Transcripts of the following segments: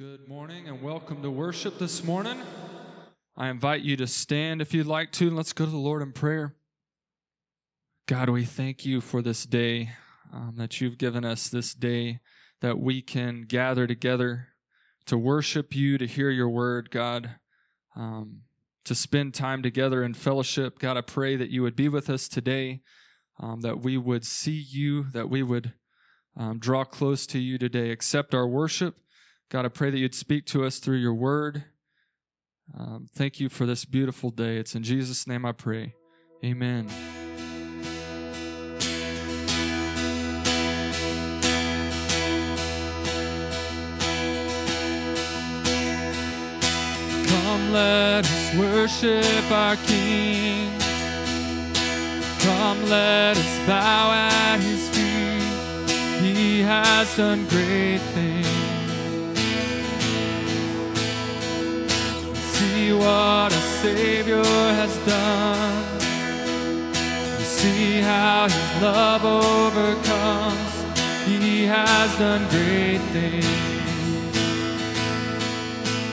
Good morning and welcome to worship this morning. I invite you to stand if you'd like to, and let's go to the Lord in prayer. God, we thank you for this day um, that you've given us, this day that we can gather together to worship you, to hear your word, God, um, to spend time together in fellowship. God, I pray that you would be with us today, um, that we would see you, that we would um, draw close to you today. Accept our worship. God, I pray that you'd speak to us through your word. Um, thank you for this beautiful day. It's in Jesus' name I pray. Amen. Come, let us worship our King. Come, let us bow at his feet. He has done great things. See what a Savior has done. You see how his love overcomes. He has done great things.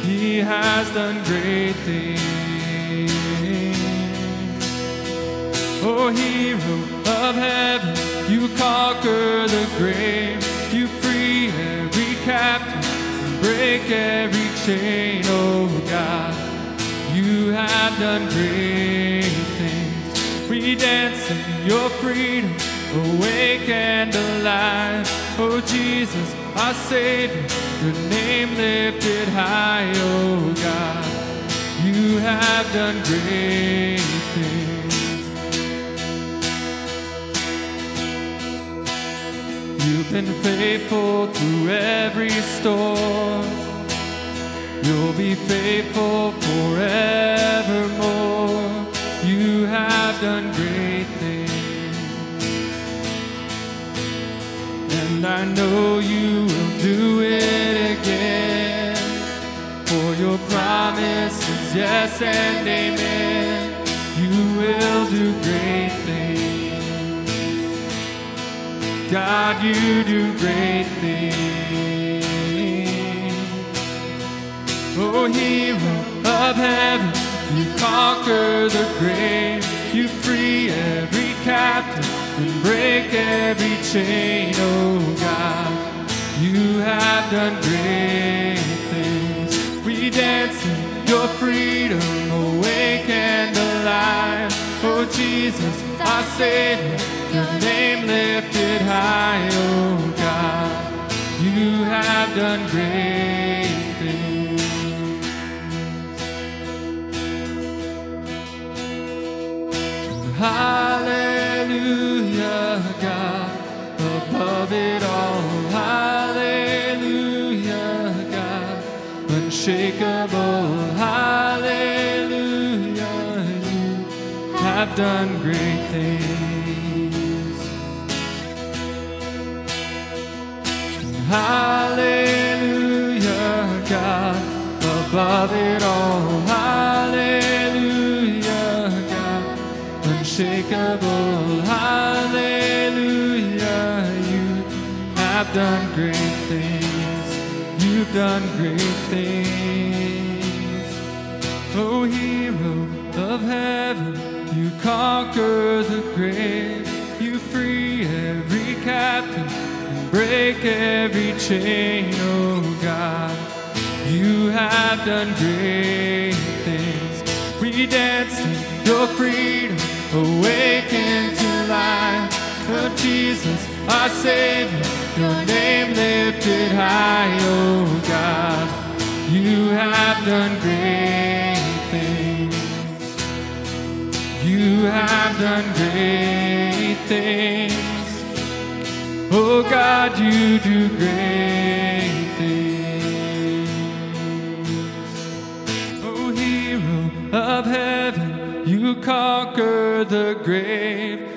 He has done great things. Oh, hero of heaven, you conquer the grave. You free every captive and break every chain. Oh, God, you have done great things. We dance in your freedom, awake and alive. Oh, Jesus, our Savior, your name lifted high, oh God. You have done great things. You've been faithful through every storm. You'll be faithful forevermore. You have done great things. And I know you will do it again. For your promise is yes and amen. You will do great things. God, you do great things. Oh, hero of heaven, you conquer the grave. You free every captive and break every chain, oh God. You have done great things. We dance in your freedom, awake and alive. Oh Jesus, our Savior, your name lifted high, oh God. You have done great things. Hallelujah, God, above it all. Hallelujah, God, unshakable. Hallelujah, you have done great things. Hallelujah, God, above it all. Done great things. You've done great things. Oh, hero of heaven, you conquer the grave. You free every captive and break every chain. Oh, God, you have done great things. We dance in your freedom awaken to life. Oh, Jesus, our Savior, your name lifted high, oh God. You have done great things. You have done great things. Oh God, you do great things. Oh, hero of heaven, you conquer the grave.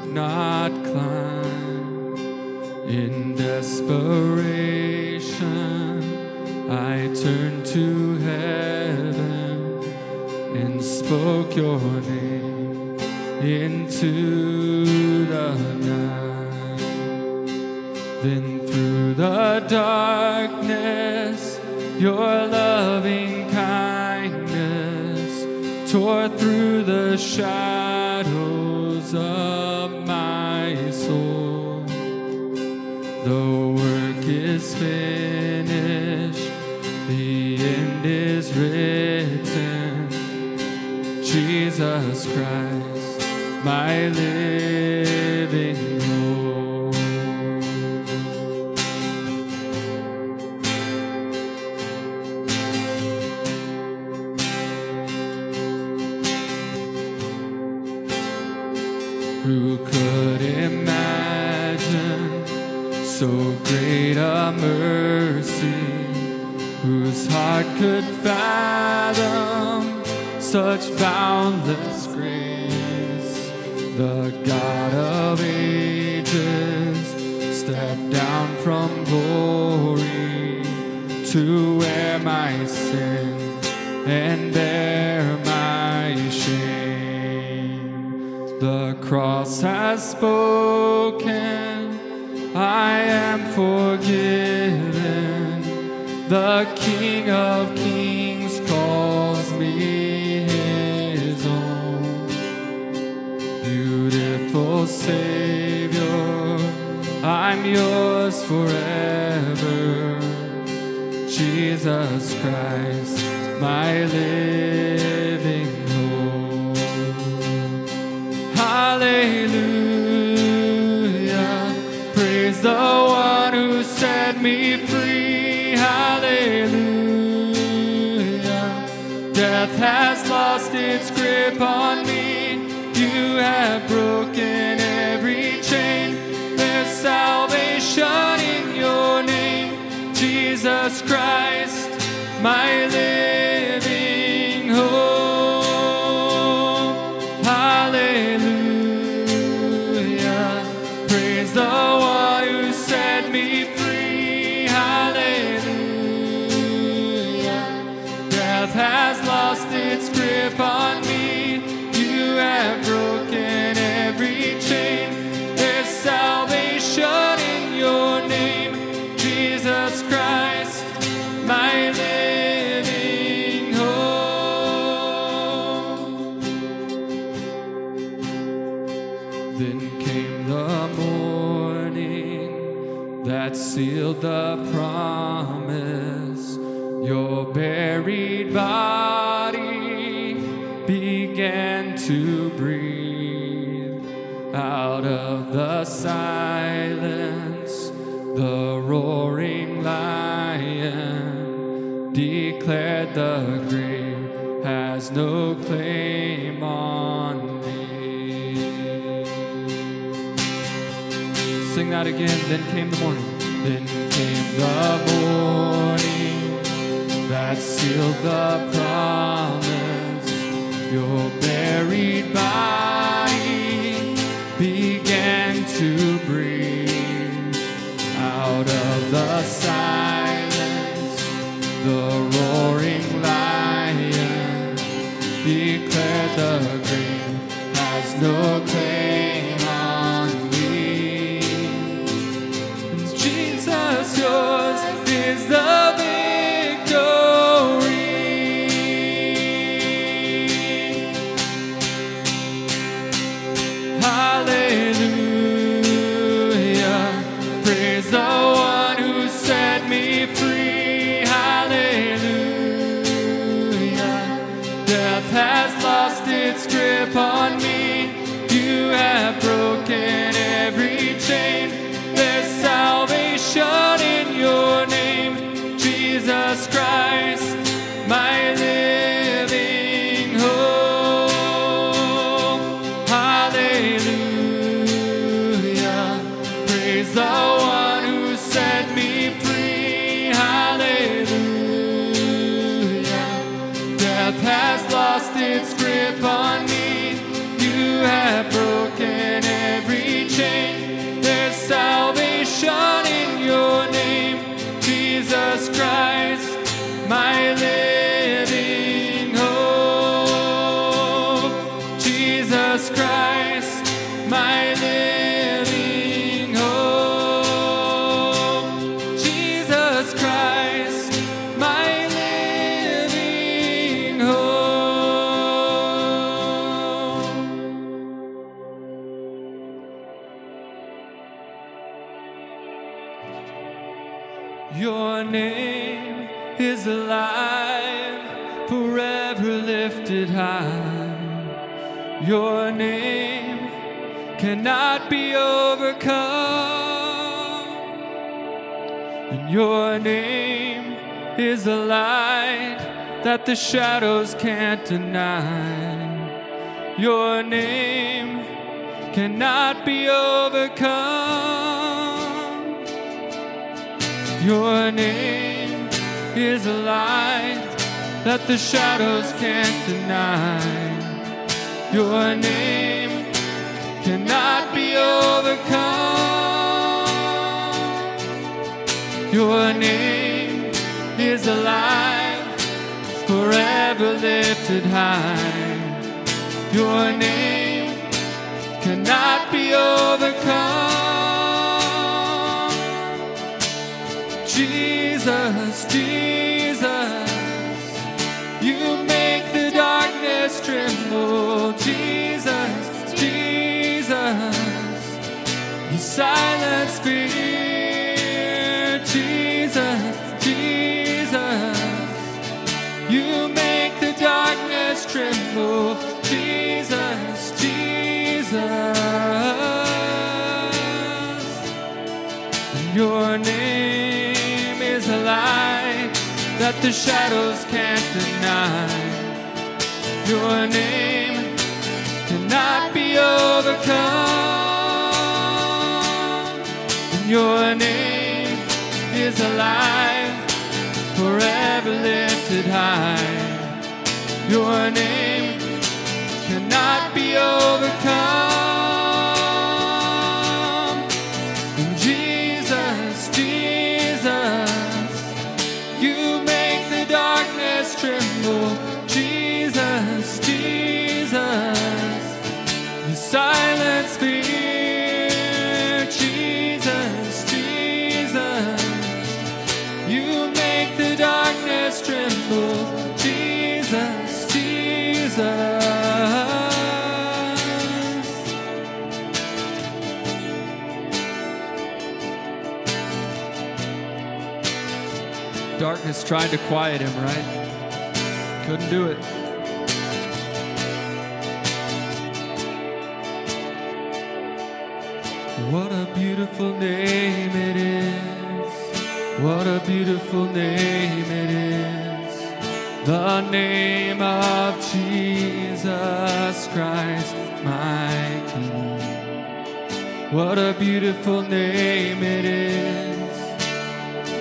Could not climb. In desperation, I turned to heaven and spoke your stepped down from glory to wear my sin and bear my shame. The cross has spoken, I am forgiven. The King of Kings calls me his own. Beautiful Savior, I'm yours forever. Jesus Christ, my living hope. Hallelujah. Praise the one who set me free. Hallelujah. Death has lost its grip on me. You have broken every chain. Salvation in your name, Jesus Christ, my living Then came the morning that sealed the promise. Your buried body began to breathe out of the silence. Again. Then came the morning. Then came the morning that sealed the promise. Your lifted high. Your name cannot be overcome. And your name is a light that the shadows can't deny. Your name cannot be overcome. Your name is a light that the shadows can't deny. Your name cannot be overcome. Your name is alive, forever lifted high. Your name cannot be overcome. Jesus, Jesus, silence fear. Jesus, Jesus, you make the darkness tremble. Jesus, Jesus, your name is a light that the shadows can't deny. Your name cannot be overcome. Your name is alive, forever lifted high. Your name cannot be overcome. Darkness tried to quiet him, right? Couldn't do it. What a beautiful name it is. What a beautiful name it is. The name of Jesus Christ, my King. What a beautiful name it is.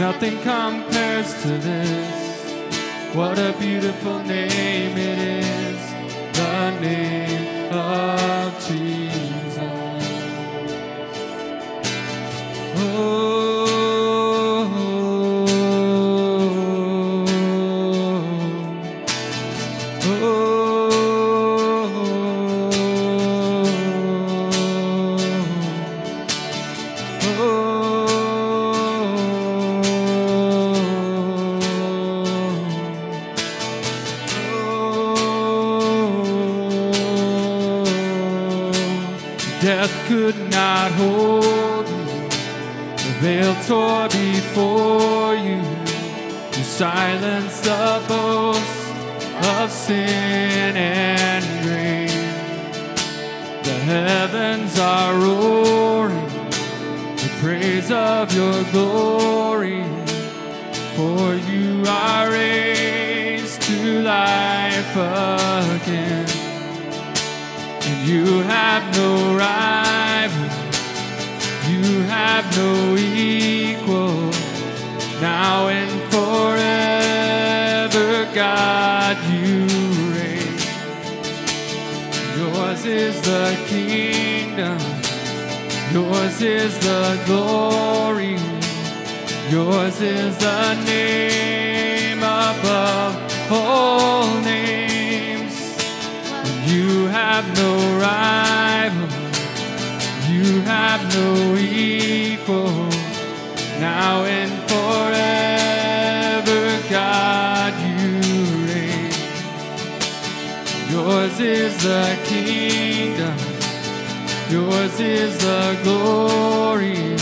Nothing compares to this. What a beautiful name it is. The name of Jesus. Death could not hold you. The veil tore before you. You silenced the boast of sin and grave. The heavens are roaring the praise of your glory. For you are raised to life again. You have no rival. You have no equal, now and forever, God, you reign. Yours is the kingdom, yours is the glory, Yours is the name above all names. You have no rival. You have no equal. Now and forever, God, you reign. Yours is the kingdom. Yours is the glory.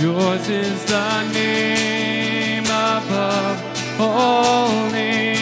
Yours is the name above all names.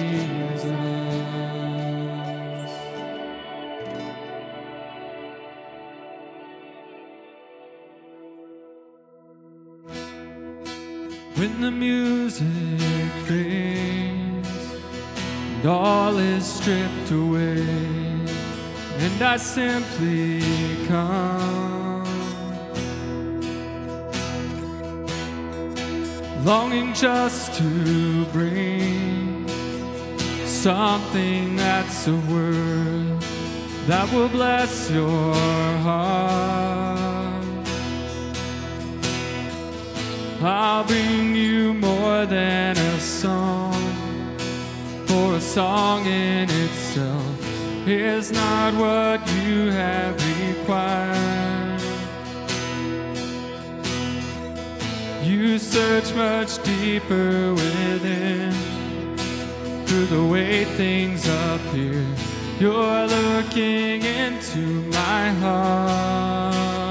When the music fades and all is stripped away, and I simply come, longing just to bring something that's a word that will bless your heart. I'll bring you more than a song, for a song in itself is not what you have required. You search much deeper within through the way things appear. You're looking into my heart.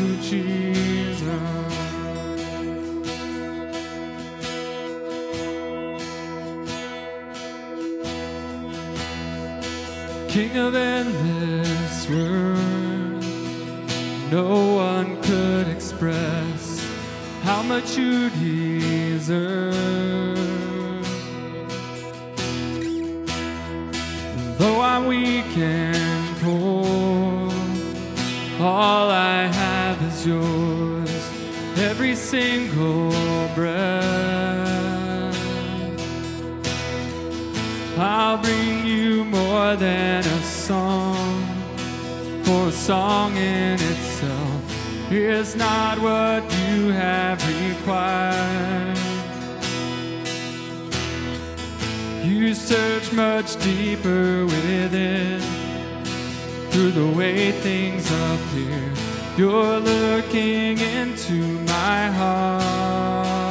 King of endless world, no one could express how much you deserve. Though I'm weak and poor, all I have is yours, every single breath. I'll bring you more than a song, for a song in itself is not what you have required. You search much deeper within through the way things appear. You're looking into my heart.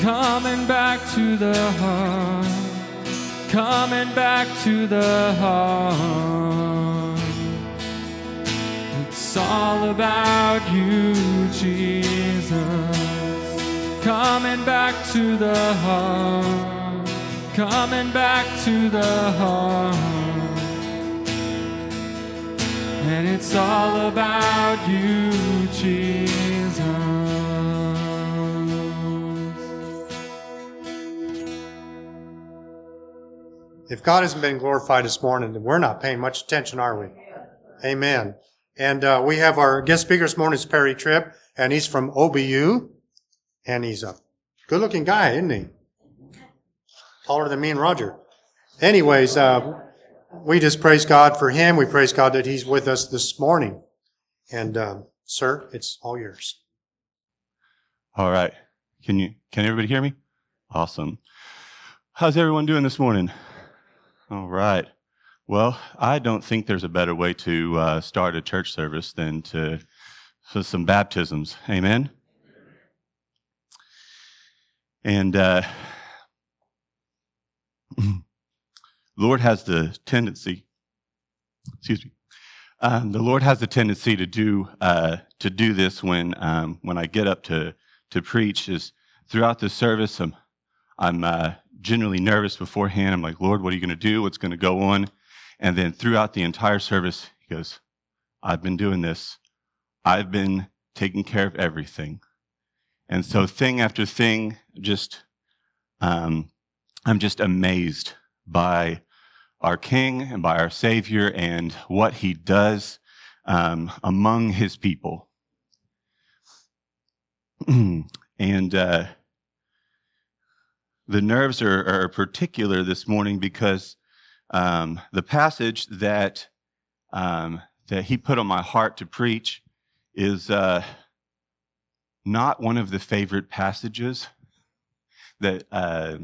Coming back to the heart, coming back to the heart. It's all about you, Jesus. coming back to the heart, coming back to the heart. And it's all about you, Jesus. If God hasn't been glorified this morning, then we're not paying much attention, are we? Amen. And uh, we have our guest speaker this morning is Perry Tripp, and he's from OBU, and he's a good-looking guy, isn't he? Taller than me and Roger. Anyways, uh, we just praise God for him. We praise God that he's with us this morning. And um, sir, it's all yours. All right. Can you can everybody hear me? Awesome. How's everyone doing this morning? All right. Well, I don't think there's a better way to uh, start a church service than to some baptisms. Amen. And uh, Lord has the tendency, excuse me, um, the Lord has the tendency to do uh, to do this when um, when I get up to to preach. Is throughout the service, I'm I'm uh, generally nervous beforehand. I'm like, Lord, what are you going to do? What's going to go on? And then throughout the entire service, he goes, I've been doing this. I've been taking care of everything. And so thing after thing, just um, I'm just amazed by our King and by our Savior and what He does um, among His people. and uh, the nerves are, are, particular this morning because um, the passage that um, that He put on my heart to preach is uh, not one of the favorite passages that. Uh,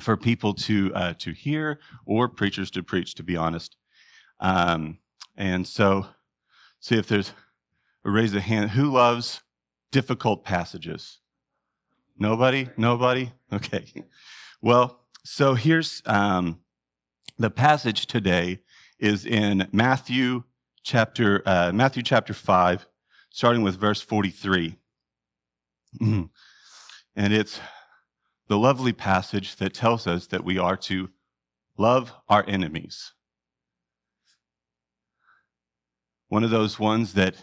for people to uh, to hear or preachers to preach. To be honest, um, and so see if there's a raise a hand. Who loves difficult passages? Nobody. Nobody. Okay. Well, so here's um, the passage today is in Matthew chapter uh, Matthew chapter five, starting with verse forty three, and it's the lovely passage that tells us that we are to love our enemies. One of those ones that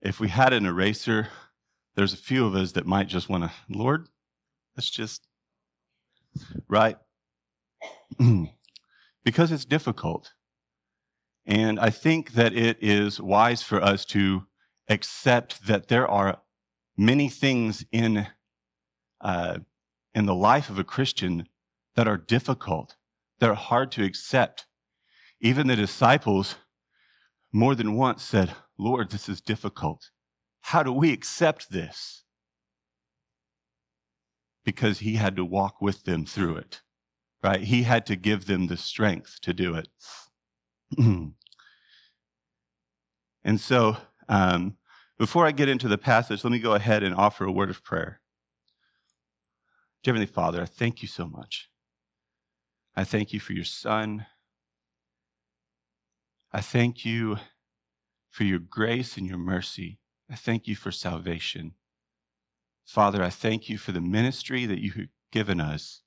if we had an eraser, there's a few of us that might just want to, Lord, let's just, right? because it's difficult. And I think that it is wise for us to accept that there are many things in uh, in the life of a Christian that are difficult, that are hard to accept. Even the disciples more than once said, Lord, this is difficult. How do we accept this? Because he had to walk with them through it, right? He had to give them the strength to do it. and so, um, before I get into the passage, let me go ahead and offer a word of prayer. Dear Heavenly Father, I thank you so much. I thank you for your Son. I thank you for your grace and your mercy. I thank you for salvation. Father, I thank you for the ministry that you have given us,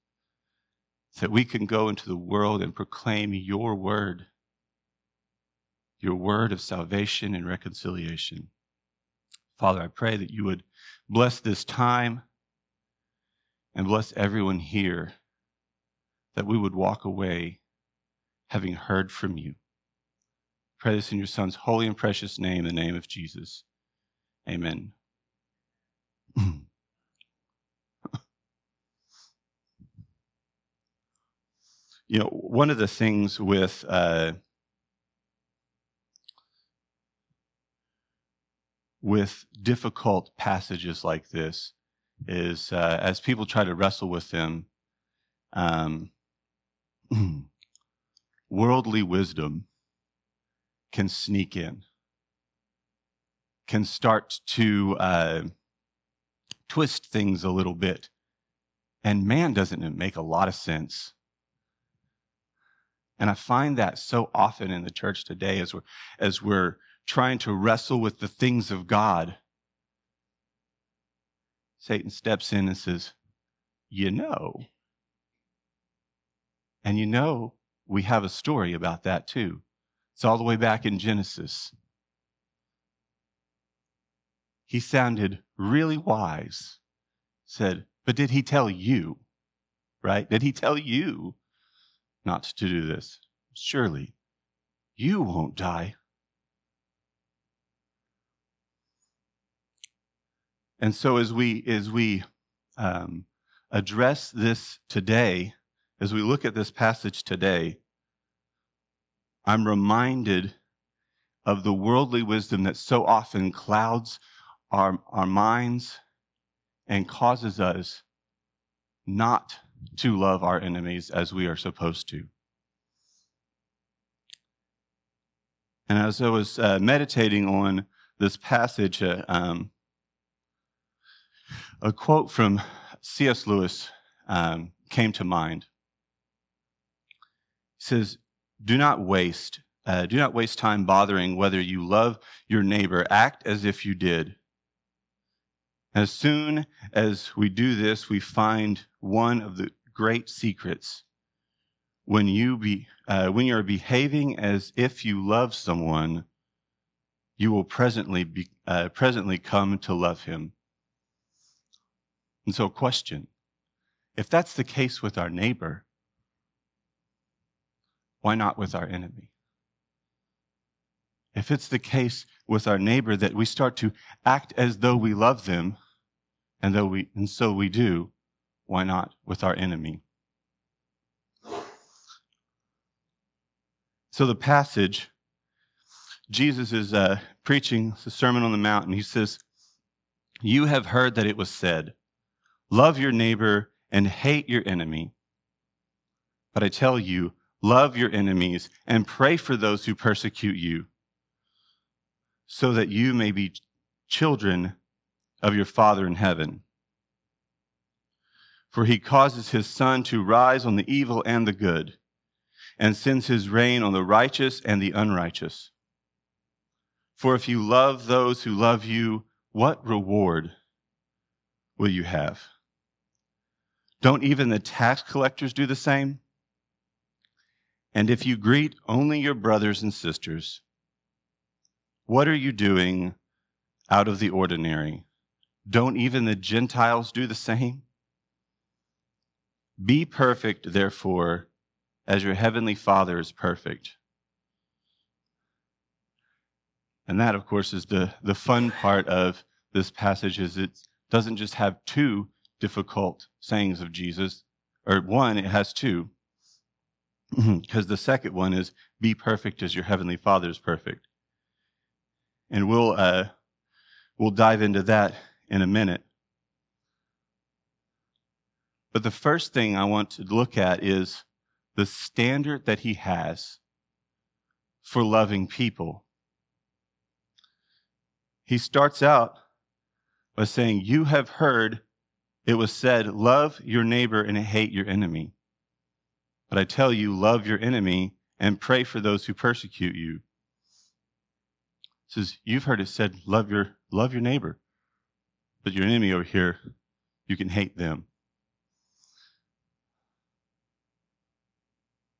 that we can go into the world and proclaim your word, your word of salvation and reconciliation. Father, I pray that you would bless this time and bless everyone here that we would walk away having heard from you. Pray this in your Son's holy and precious name, the name of Jesus. Amen. you know, one of the things with uh, with difficult passages like this is uh, as people try to wrestle with them, um, worldly wisdom can sneak in, can start to uh, twist things a little bit. And man, doesn't it make a lot of sense? And I find that so often in the church today as we're, as we're trying to wrestle with the things of God Satan steps in and says, You know. And you know, we have a story about that too. It's all the way back in Genesis. He sounded really wise, said, But did he tell you? Right? Did he tell you not to do this? Surely you won't die. And so as we as we um, address this today, as we look at this passage today, I'm reminded of the worldly wisdom that so often clouds our, our minds and causes us not to love our enemies as we are supposed to. And as I was uh, meditating on this passage, uh, um, a quote from C.S. Lewis um, came to mind. He says, "Do not waste, uh, do not waste time bothering whether you love your neighbor. Act as if you did. As soon as we do this, we find one of the great secrets. When you be, uh, when you are behaving as if you love someone, you will presently be, uh, presently come to love him." And so, question if that's the case with our neighbor, why not with our enemy? If it's the case with our neighbor that we start to act as though we love them, and though we and so we do, why not with our enemy? So the passage, Jesus is uh, preaching the Sermon on the Mount, and he says, "You have heard that it was said." Love your neighbor and hate your enemy. But I tell you, love your enemies and pray for those who persecute you, so that you may be children of your Father in heaven. For he causes his sun to rise on the evil and the good, and sends his rain on the righteous and the unrighteous. For if you love those who love you, what reward will you have? Don't even the tax collectors do the same? And if you greet only your brothers and sisters, what are you doing out of the ordinary? Don't even the Gentiles do the same? Be perfect, therefore, as your heavenly Father is perfect. And that, of course, is the, the fun part of this passage is it doesn't just have two difficult sayings of Jesus, or one, it has two, because the second one is be perfect as your heavenly Father is perfect. And we'll uh, we'll dive into that in a minute. But the first thing I want to look at is the standard that he has for loving people. He starts out by saying, You have heard it was said, Love your neighbor and hate your enemy. But I tell you, love your enemy and pray for those who persecute you. Says, You've heard it said, Love your, love your neighbor. But your enemy over here, you can hate them.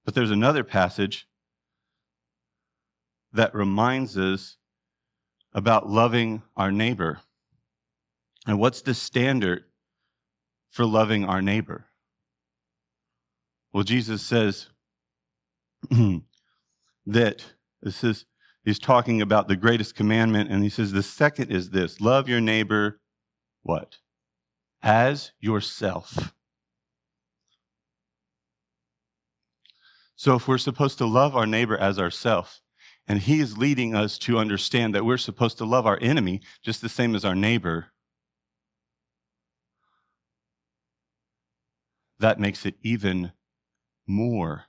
But there's another passage that reminds us about loving our neighbor. And what's the standard for loving our neighbor? Well, Jesus says that this is, he's talking about the greatest commandment, and he says the second is this love your neighbor, what? As yourself. So if we're supposed to love our neighbor as ourselves, and he is leading us to understand that we're supposed to love our enemy just the same as our neighbor, that makes it even more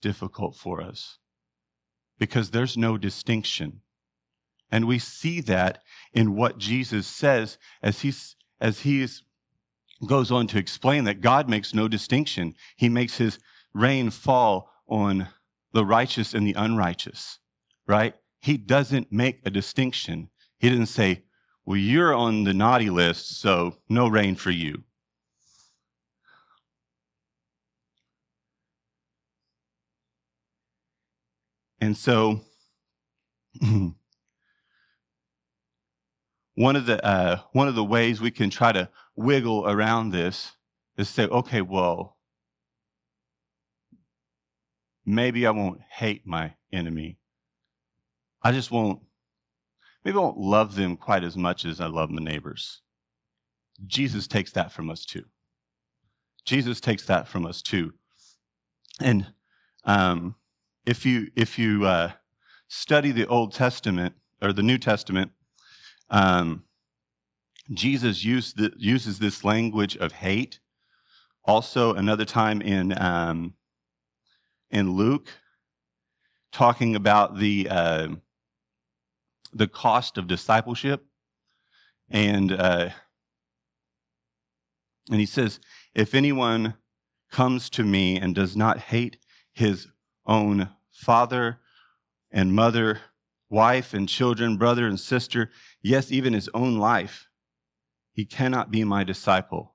difficult for us because there's no distinction. And we see that in what Jesus says as he's as he goes on to explain that God makes no distinction. He makes his rain fall on the righteous and the unrighteous, right? He doesn't make a distinction. He didn't say, well, you're on the naughty list, so no rain for you. And so, one of the uh, one of the ways we can try to wiggle around this is say, okay, well, maybe I won't hate my enemy. I just won't. Maybe I won't love them quite as much as I love my neighbors. Jesus takes that from us too. Jesus takes that from us too. And um, if you if you uh, study the Old Testament or the New Testament, um, Jesus used the, uses this language of hate. Also, another time in um, in Luke, talking about the uh, the cost of discipleship, and uh, and he says, if anyone comes to me and does not hate his own father and mother, wife and children, brother and sister, yes, even his own life, he cannot be my disciple.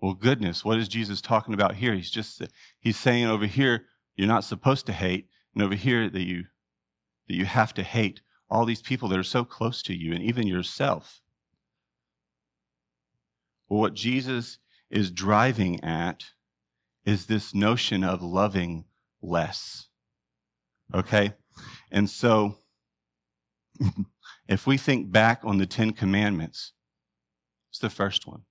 Well, goodness, what is Jesus talking about here? He's just he's saying over here you're not supposed to hate, and over here that you that you have to hate all these people that are so close to you and even yourself. Well, what Jesus is driving at is this notion of loving less. Okay? And so, if we think back on the Ten Commandments, it's the first one.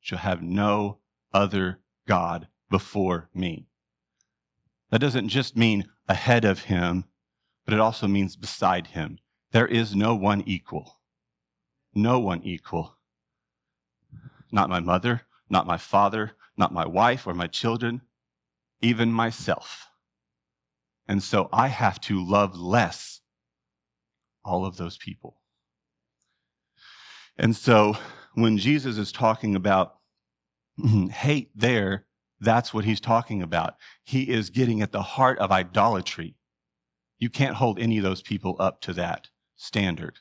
Shall have no other God before me. That doesn't just mean ahead of him, but it also means beside him. There is no one equal. No one equal. Not my mother, not my father, not my wife or my children, even myself. And so I have to love less all of those people. And so when Jesus is talking about hate there, that's what he's talking about. He is getting at the heart of idolatry. You can't hold any of those people up to that standard.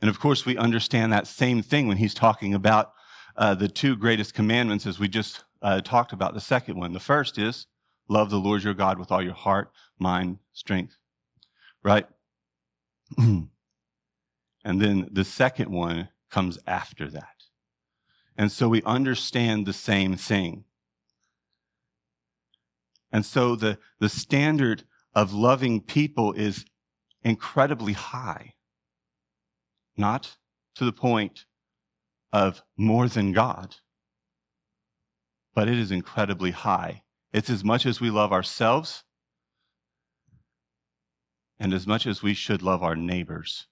And of course, we understand that same thing when he's talking about uh, the two greatest commandments, as we just uh, talked about. The second one, the first is love the Lord your God with all your heart, mind, strength, right? and then the second one comes after that. And so we understand the same thing. And so the, the standard of loving people is incredibly high. Not to the point of more than God, but it is incredibly high. It's as much as we love ourselves and as much as we should love our neighbors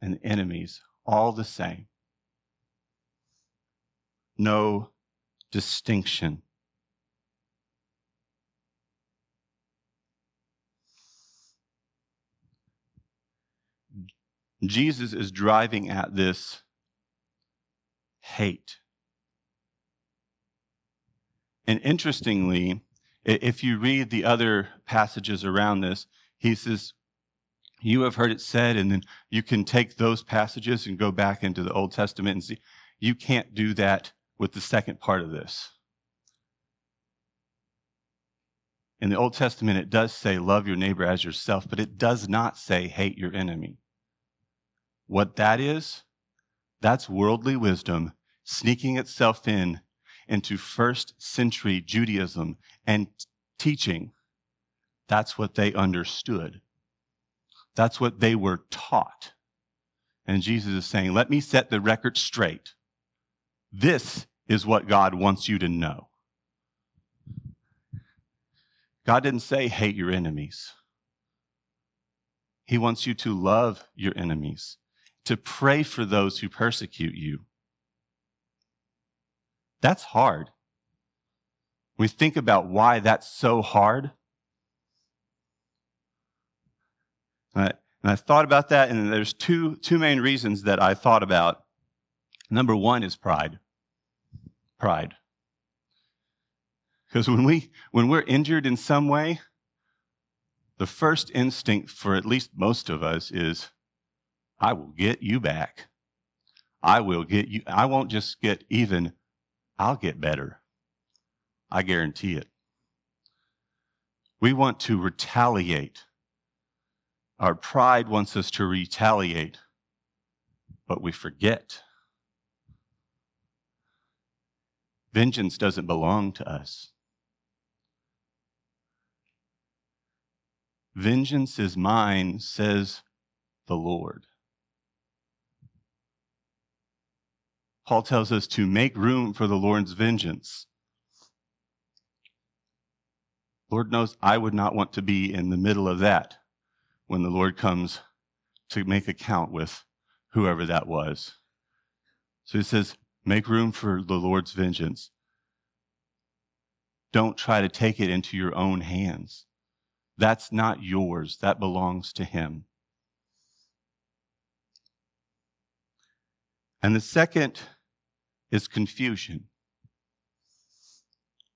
and enemies, all the same. No distinction. Jesus is driving at this hate. And interestingly, if you read the other passages around this, he says, You have heard it said, and then you can take those passages and go back into the Old Testament and see. You can't do that with the second part of this. In the Old Testament, it does say, Love your neighbor as yourself, but it does not say, Hate your enemy. What that is, that's worldly wisdom sneaking itself in into first century Judaism and teaching. That's what they understood. That's what they were taught. And Jesus is saying, let me set the record straight. This is what God wants you to know. God didn't say hate your enemies. He wants you to love your enemies, to pray for those who persecute you, that's hard. We think about why that's so hard. And I, thought about that, and there's two, two main reasons that I thought about. Number one is pride. Pride. Because when, we, when we're injured in some way, the first instinct for at least most of us is, I will get you back. I will get you. I won't just get even, I'll get better. I guarantee it. We want to retaliate. Our pride wants us to retaliate, but we forget. Vengeance doesn't belong to us. Vengeance is mine, says the Lord. Paul tells us to make room for the Lord's vengeance. Lord knows I would not want to be in the middle of that when the Lord comes to make account with whoever that was. So he says, make room for the Lord's vengeance. Don't try to take it into your own hands. That's not yours, that belongs to Him. And the second is confusion.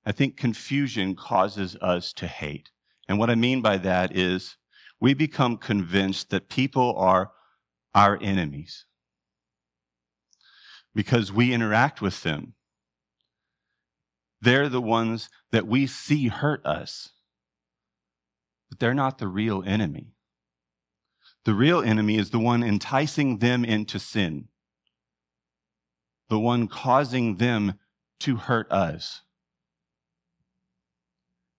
I think confusion causes us to hate. And what I mean by that is we become convinced that people are our enemies because we interact with them. They're the ones that we see hurt us but they're not the real enemy. The real enemy is the one enticing them into sin, the one causing them to hurt us.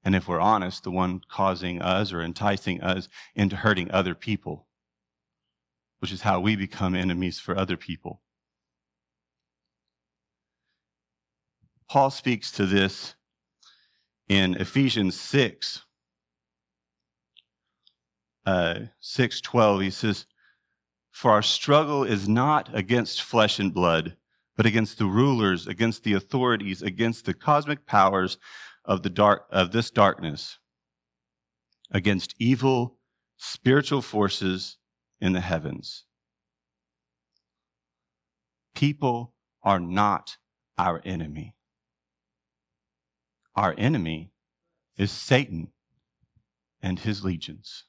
And if we're honest, the one causing us or enticing us into hurting other people, which is how we become enemies for other people. Paul speaks to this in Ephesians 6, uh, 6:12 he says for our struggle is not against flesh and blood but against the rulers against the authorities against the cosmic powers of the dark of this darkness against evil spiritual forces in the heavens. People are not our enemy. Our enemy is satan and his legions.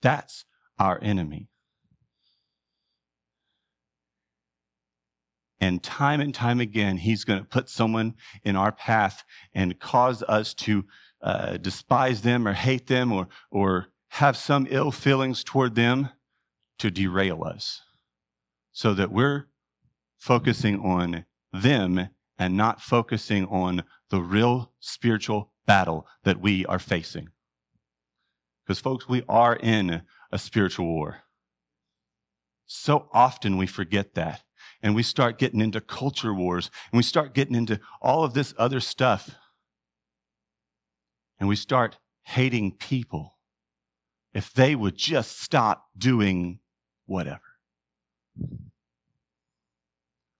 That's our enemy. And time and time again, he's going to put someone in our path and cause us to uh, despise them or hate them or, or have some ill feelings toward them to derail us so that we're focusing on them and not focusing on the real spiritual battle that we are facing. Because, folks, we are in a spiritual war. So often we forget that. And we start getting into culture wars and we start getting into all of this other stuff. And we start hating people if they would just stop doing whatever.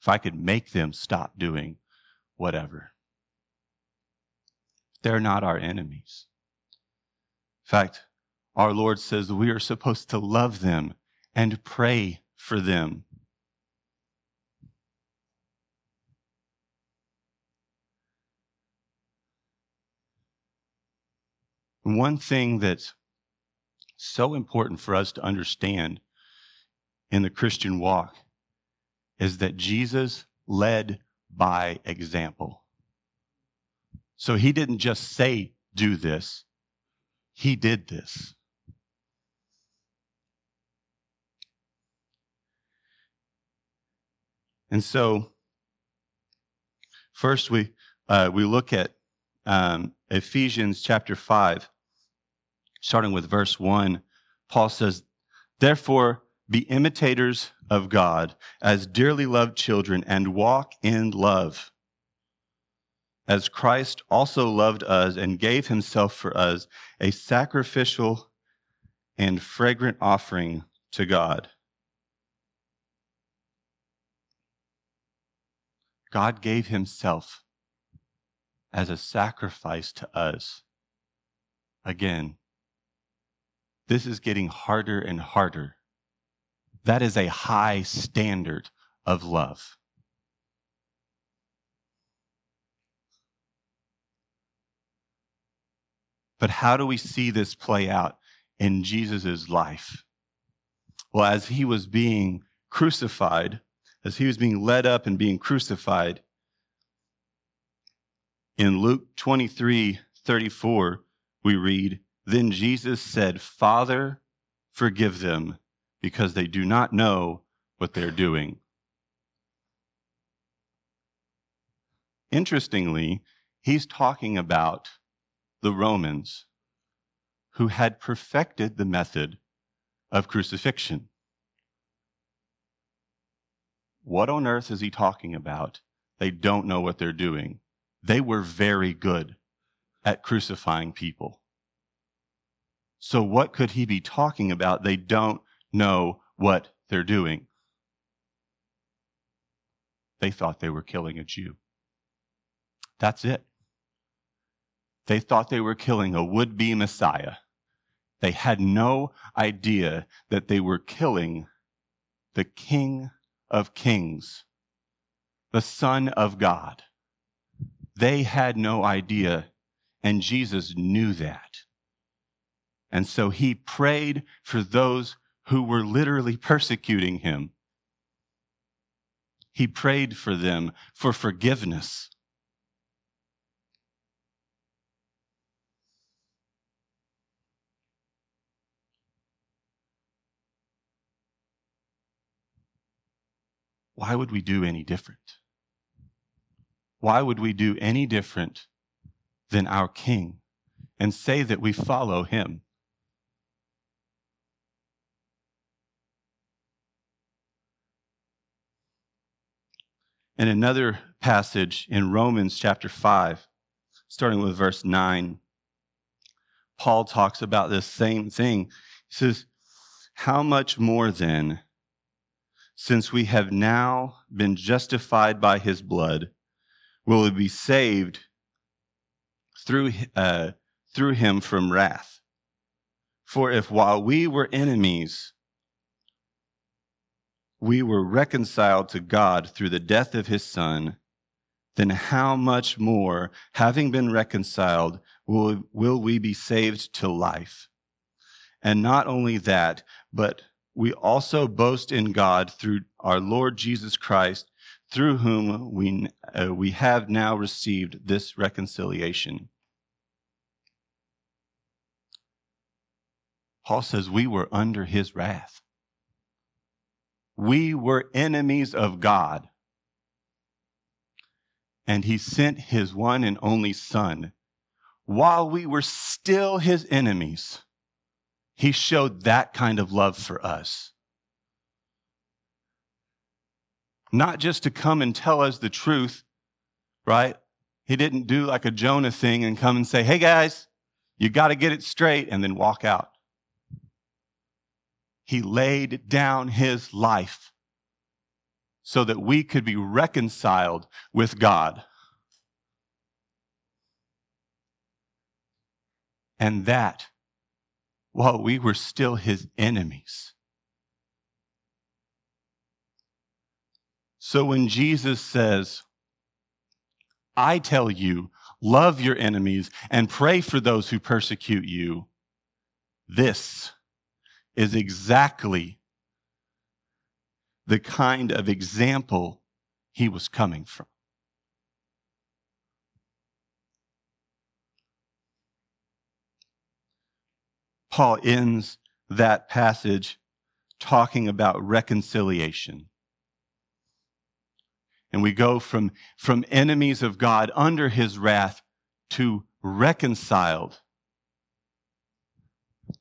If I could make them stop doing whatever. They're not our enemies. In fact, our Lord says we are supposed to love them and pray for them. One thing that's so important for us to understand in the Christian walk is that Jesus led by example. So he didn't just say, do this, he did this. And so, first we uh, we look at um, Ephesians chapter five, starting with verse one. Paul says, "Therefore, be imitators of God as dearly loved children, and walk in love." As Christ also loved us and gave himself for us, a sacrificial and fragrant offering to God. God gave himself as a sacrifice to us. Again, this is getting harder and harder. That is a high standard of love. But how do we see this play out in Jesus' life? Well, as he was being crucified, as he was being led up and being crucified, in Luke 23 34, we read, Then Jesus said, Father, forgive them, because they do not know what they're doing. Interestingly, he's talking about the Romans who had perfected the method of crucifixion. What on earth is he talking about? They don't know what they're doing. They were very good at crucifying people. So, what could he be talking about? They don't know what they're doing. They thought they were killing a Jew. That's it. They thought they were killing a would be Messiah. They had no idea that they were killing the King of Kings, the Son of God. They had no idea, and Jesus knew that. And so he prayed for those who were literally persecuting him. He prayed for them for forgiveness. Why would we do any different? Why would we do any different than our King and say that we follow him? In another passage in Romans chapter 5, starting with verse 9, Paul talks about this same thing. He says, How much more then, since we have now been justified by his blood, will we be saved through, uh, through him from wrath? For if while we were enemies, we were reconciled to God through the death of his son, then how much more, having been reconciled, will, will we be saved to life? And not only that, but we also boast in God through our Lord Jesus Christ, through whom we, uh, we have now received this reconciliation. Paul says we were under his wrath. We were enemies of God. And he sent his one and only Son. While we were still his enemies, he showed that kind of love for us. Not just to come and tell us the truth, right? He didn't do like a Jonah thing and come and say, hey guys, you got to get it straight and then walk out. He laid down his life so that we could be reconciled with God. And that while we were still his enemies. So when Jesus says, I tell you, love your enemies and pray for those who persecute you, this is exactly the kind of example he was coming from. Paul ends that passage talking about reconciliation. And we go from, from enemies of God under his wrath to reconciled.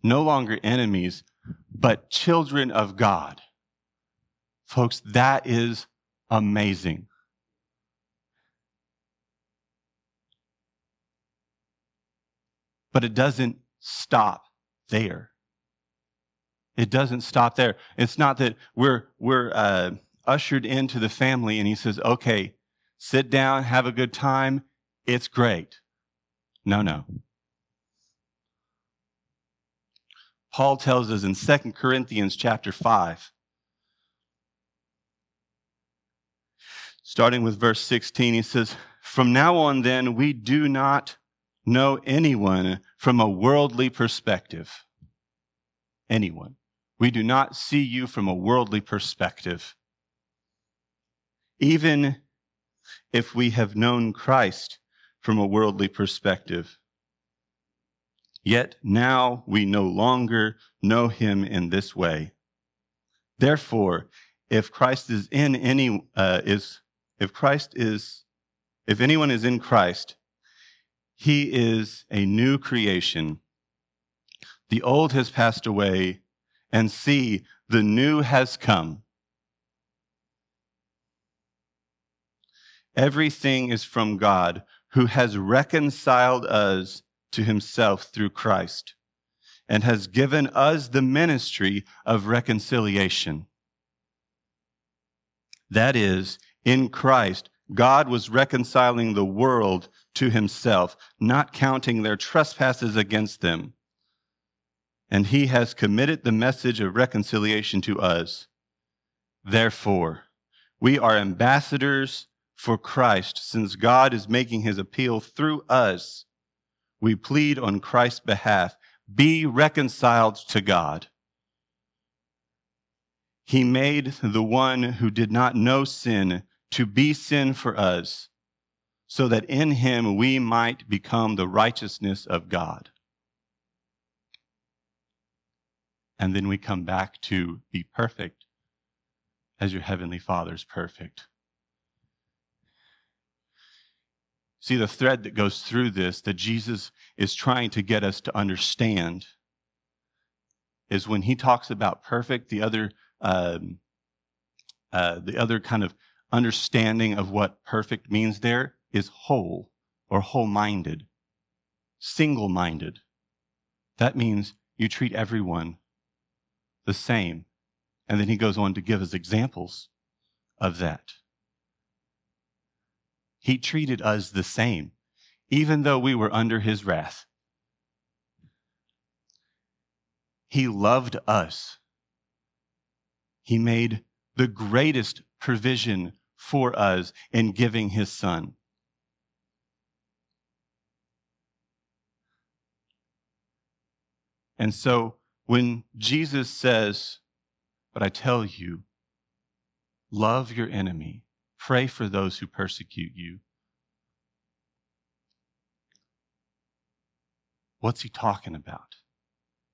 No longer enemies, but children of God. Folks, that is amazing. But it doesn't stop there. It doesn't stop there. It's not that we're, we're uh, ushered into the family and he says, okay, sit down, have a good time. It's great. No, no. Paul tells us in 2 Corinthians chapter 5, starting with verse 16, he says, From now on, then, we do not know anyone from a worldly perspective. Anyone. We do not see you from a worldly perspective. Even if we have known Christ from a worldly perspective, yet now we no longer know him in this way. Therefore, if Christ is in any, uh, is, if Christ is, if anyone is in Christ, he is a new creation. The old has passed away and see, the new has come. Everything is from God, who has reconciled us to himself through Christ and has given us the ministry of reconciliation. That is, in Christ, God was reconciling the world to himself, not counting their trespasses against them and he has committed the message of reconciliation to us. Therefore, we are ambassadors for Christ, since God is making his appeal through us. We plead on Christ's behalf be reconciled to God. He made the one who did not know sin to be sin for us, so that in him we might become the righteousness of God. And then we come back to be perfect as your heavenly Father is perfect. See, the thread that goes through this that Jesus is trying to get us to understand is when he talks about perfect, the other, um, uh, the other kind of understanding of what perfect means there is whole or whole minded, single minded. That means you treat everyone the same. And then he goes on to give us examples of that. He treated us the same, even though we were under his wrath. He loved us. He made the greatest provision for us in giving his son. And so when Jesus says, But I tell you, love your enemy, pray for those who persecute you. What's he talking about?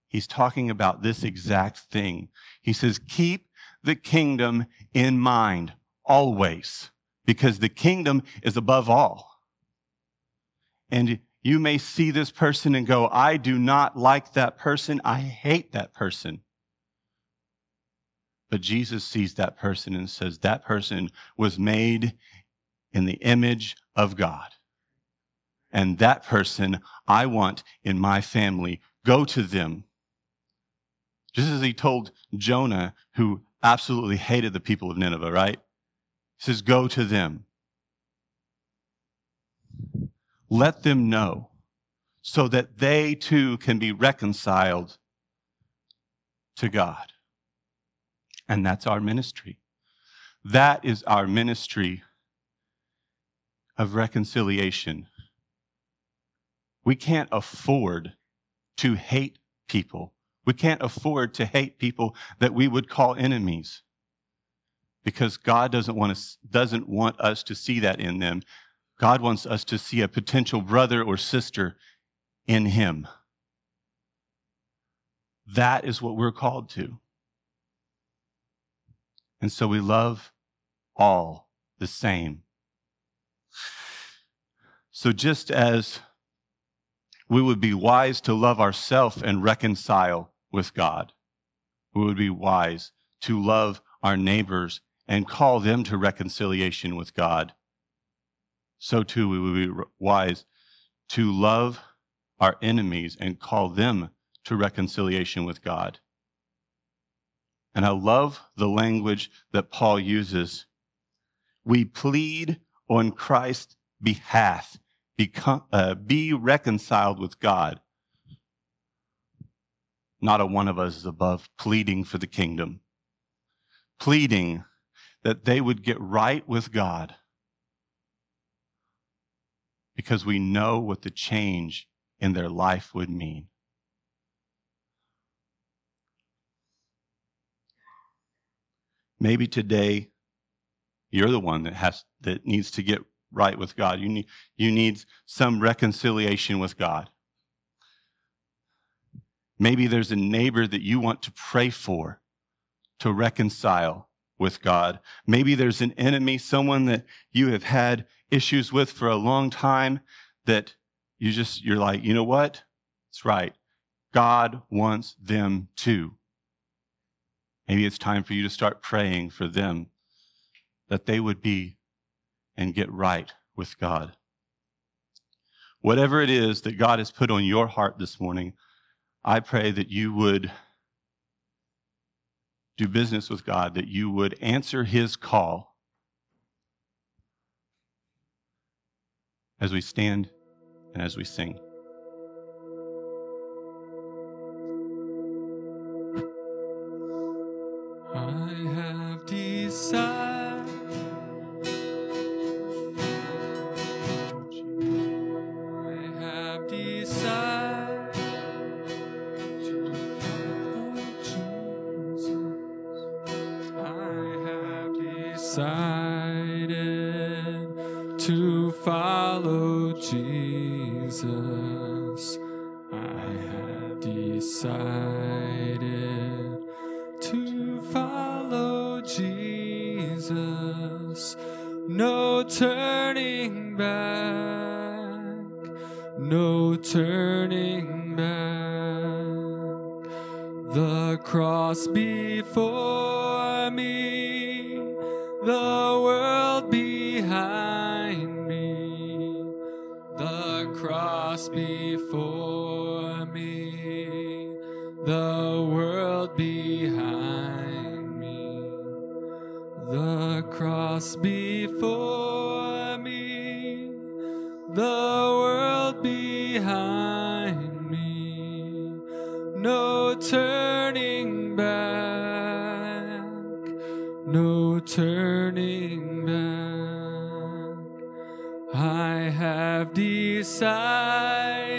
He's talking about this exact thing. He says, Keep the kingdom in mind always, because the kingdom is above all. And you may see this person and go, I do not like that person. I hate that person. But Jesus sees that person and says, That person was made in the image of God. And that person I want in my family. Go to them. Just as he told Jonah, who absolutely hated the people of Nineveh, right? He says, Go to them let them know so that they too can be reconciled to God. And that's our ministry. That is our ministry of reconciliation. We can't afford to hate people. We can't afford to hate people that we would call enemies because God doesn't want us, doesn't want us to see that in them. God wants us to see a potential brother or sister in Him. That is what we're called to. And so we love all the same. So just as we would be wise to love ourselves and reconcile with God, we would be wise to love our neighbors and call them to reconciliation with God so too we would be wise to love our enemies and call them to reconciliation with God. And I love the language that Paul uses. We plead on Christ's behalf, become, uh, be reconciled with God. Not a one of us is above pleading for the kingdom, pleading that they would get right with God because we know what the change in their life would mean. Maybe today you're the one that has that needs to get right with God. You need you need some reconciliation with God. Maybe there's a neighbor that you want to pray for to reconcile with God. Maybe there's an enemy, someone that you have had issues with for a long time that you just you're like, "You know what? It's right. God wants them too." Maybe it's time for you to start praying for them that they would be and get right with God. Whatever it is that God has put on your heart this morning, I pray that you would do business with God, that you would answer his call as we stand and as we sing. Follow Jesus. I have decided to follow Jesus. No turning back, no turning back. The cross before the world behind me. The cross before me, the world behind me. No turning back, no turning back. I have decided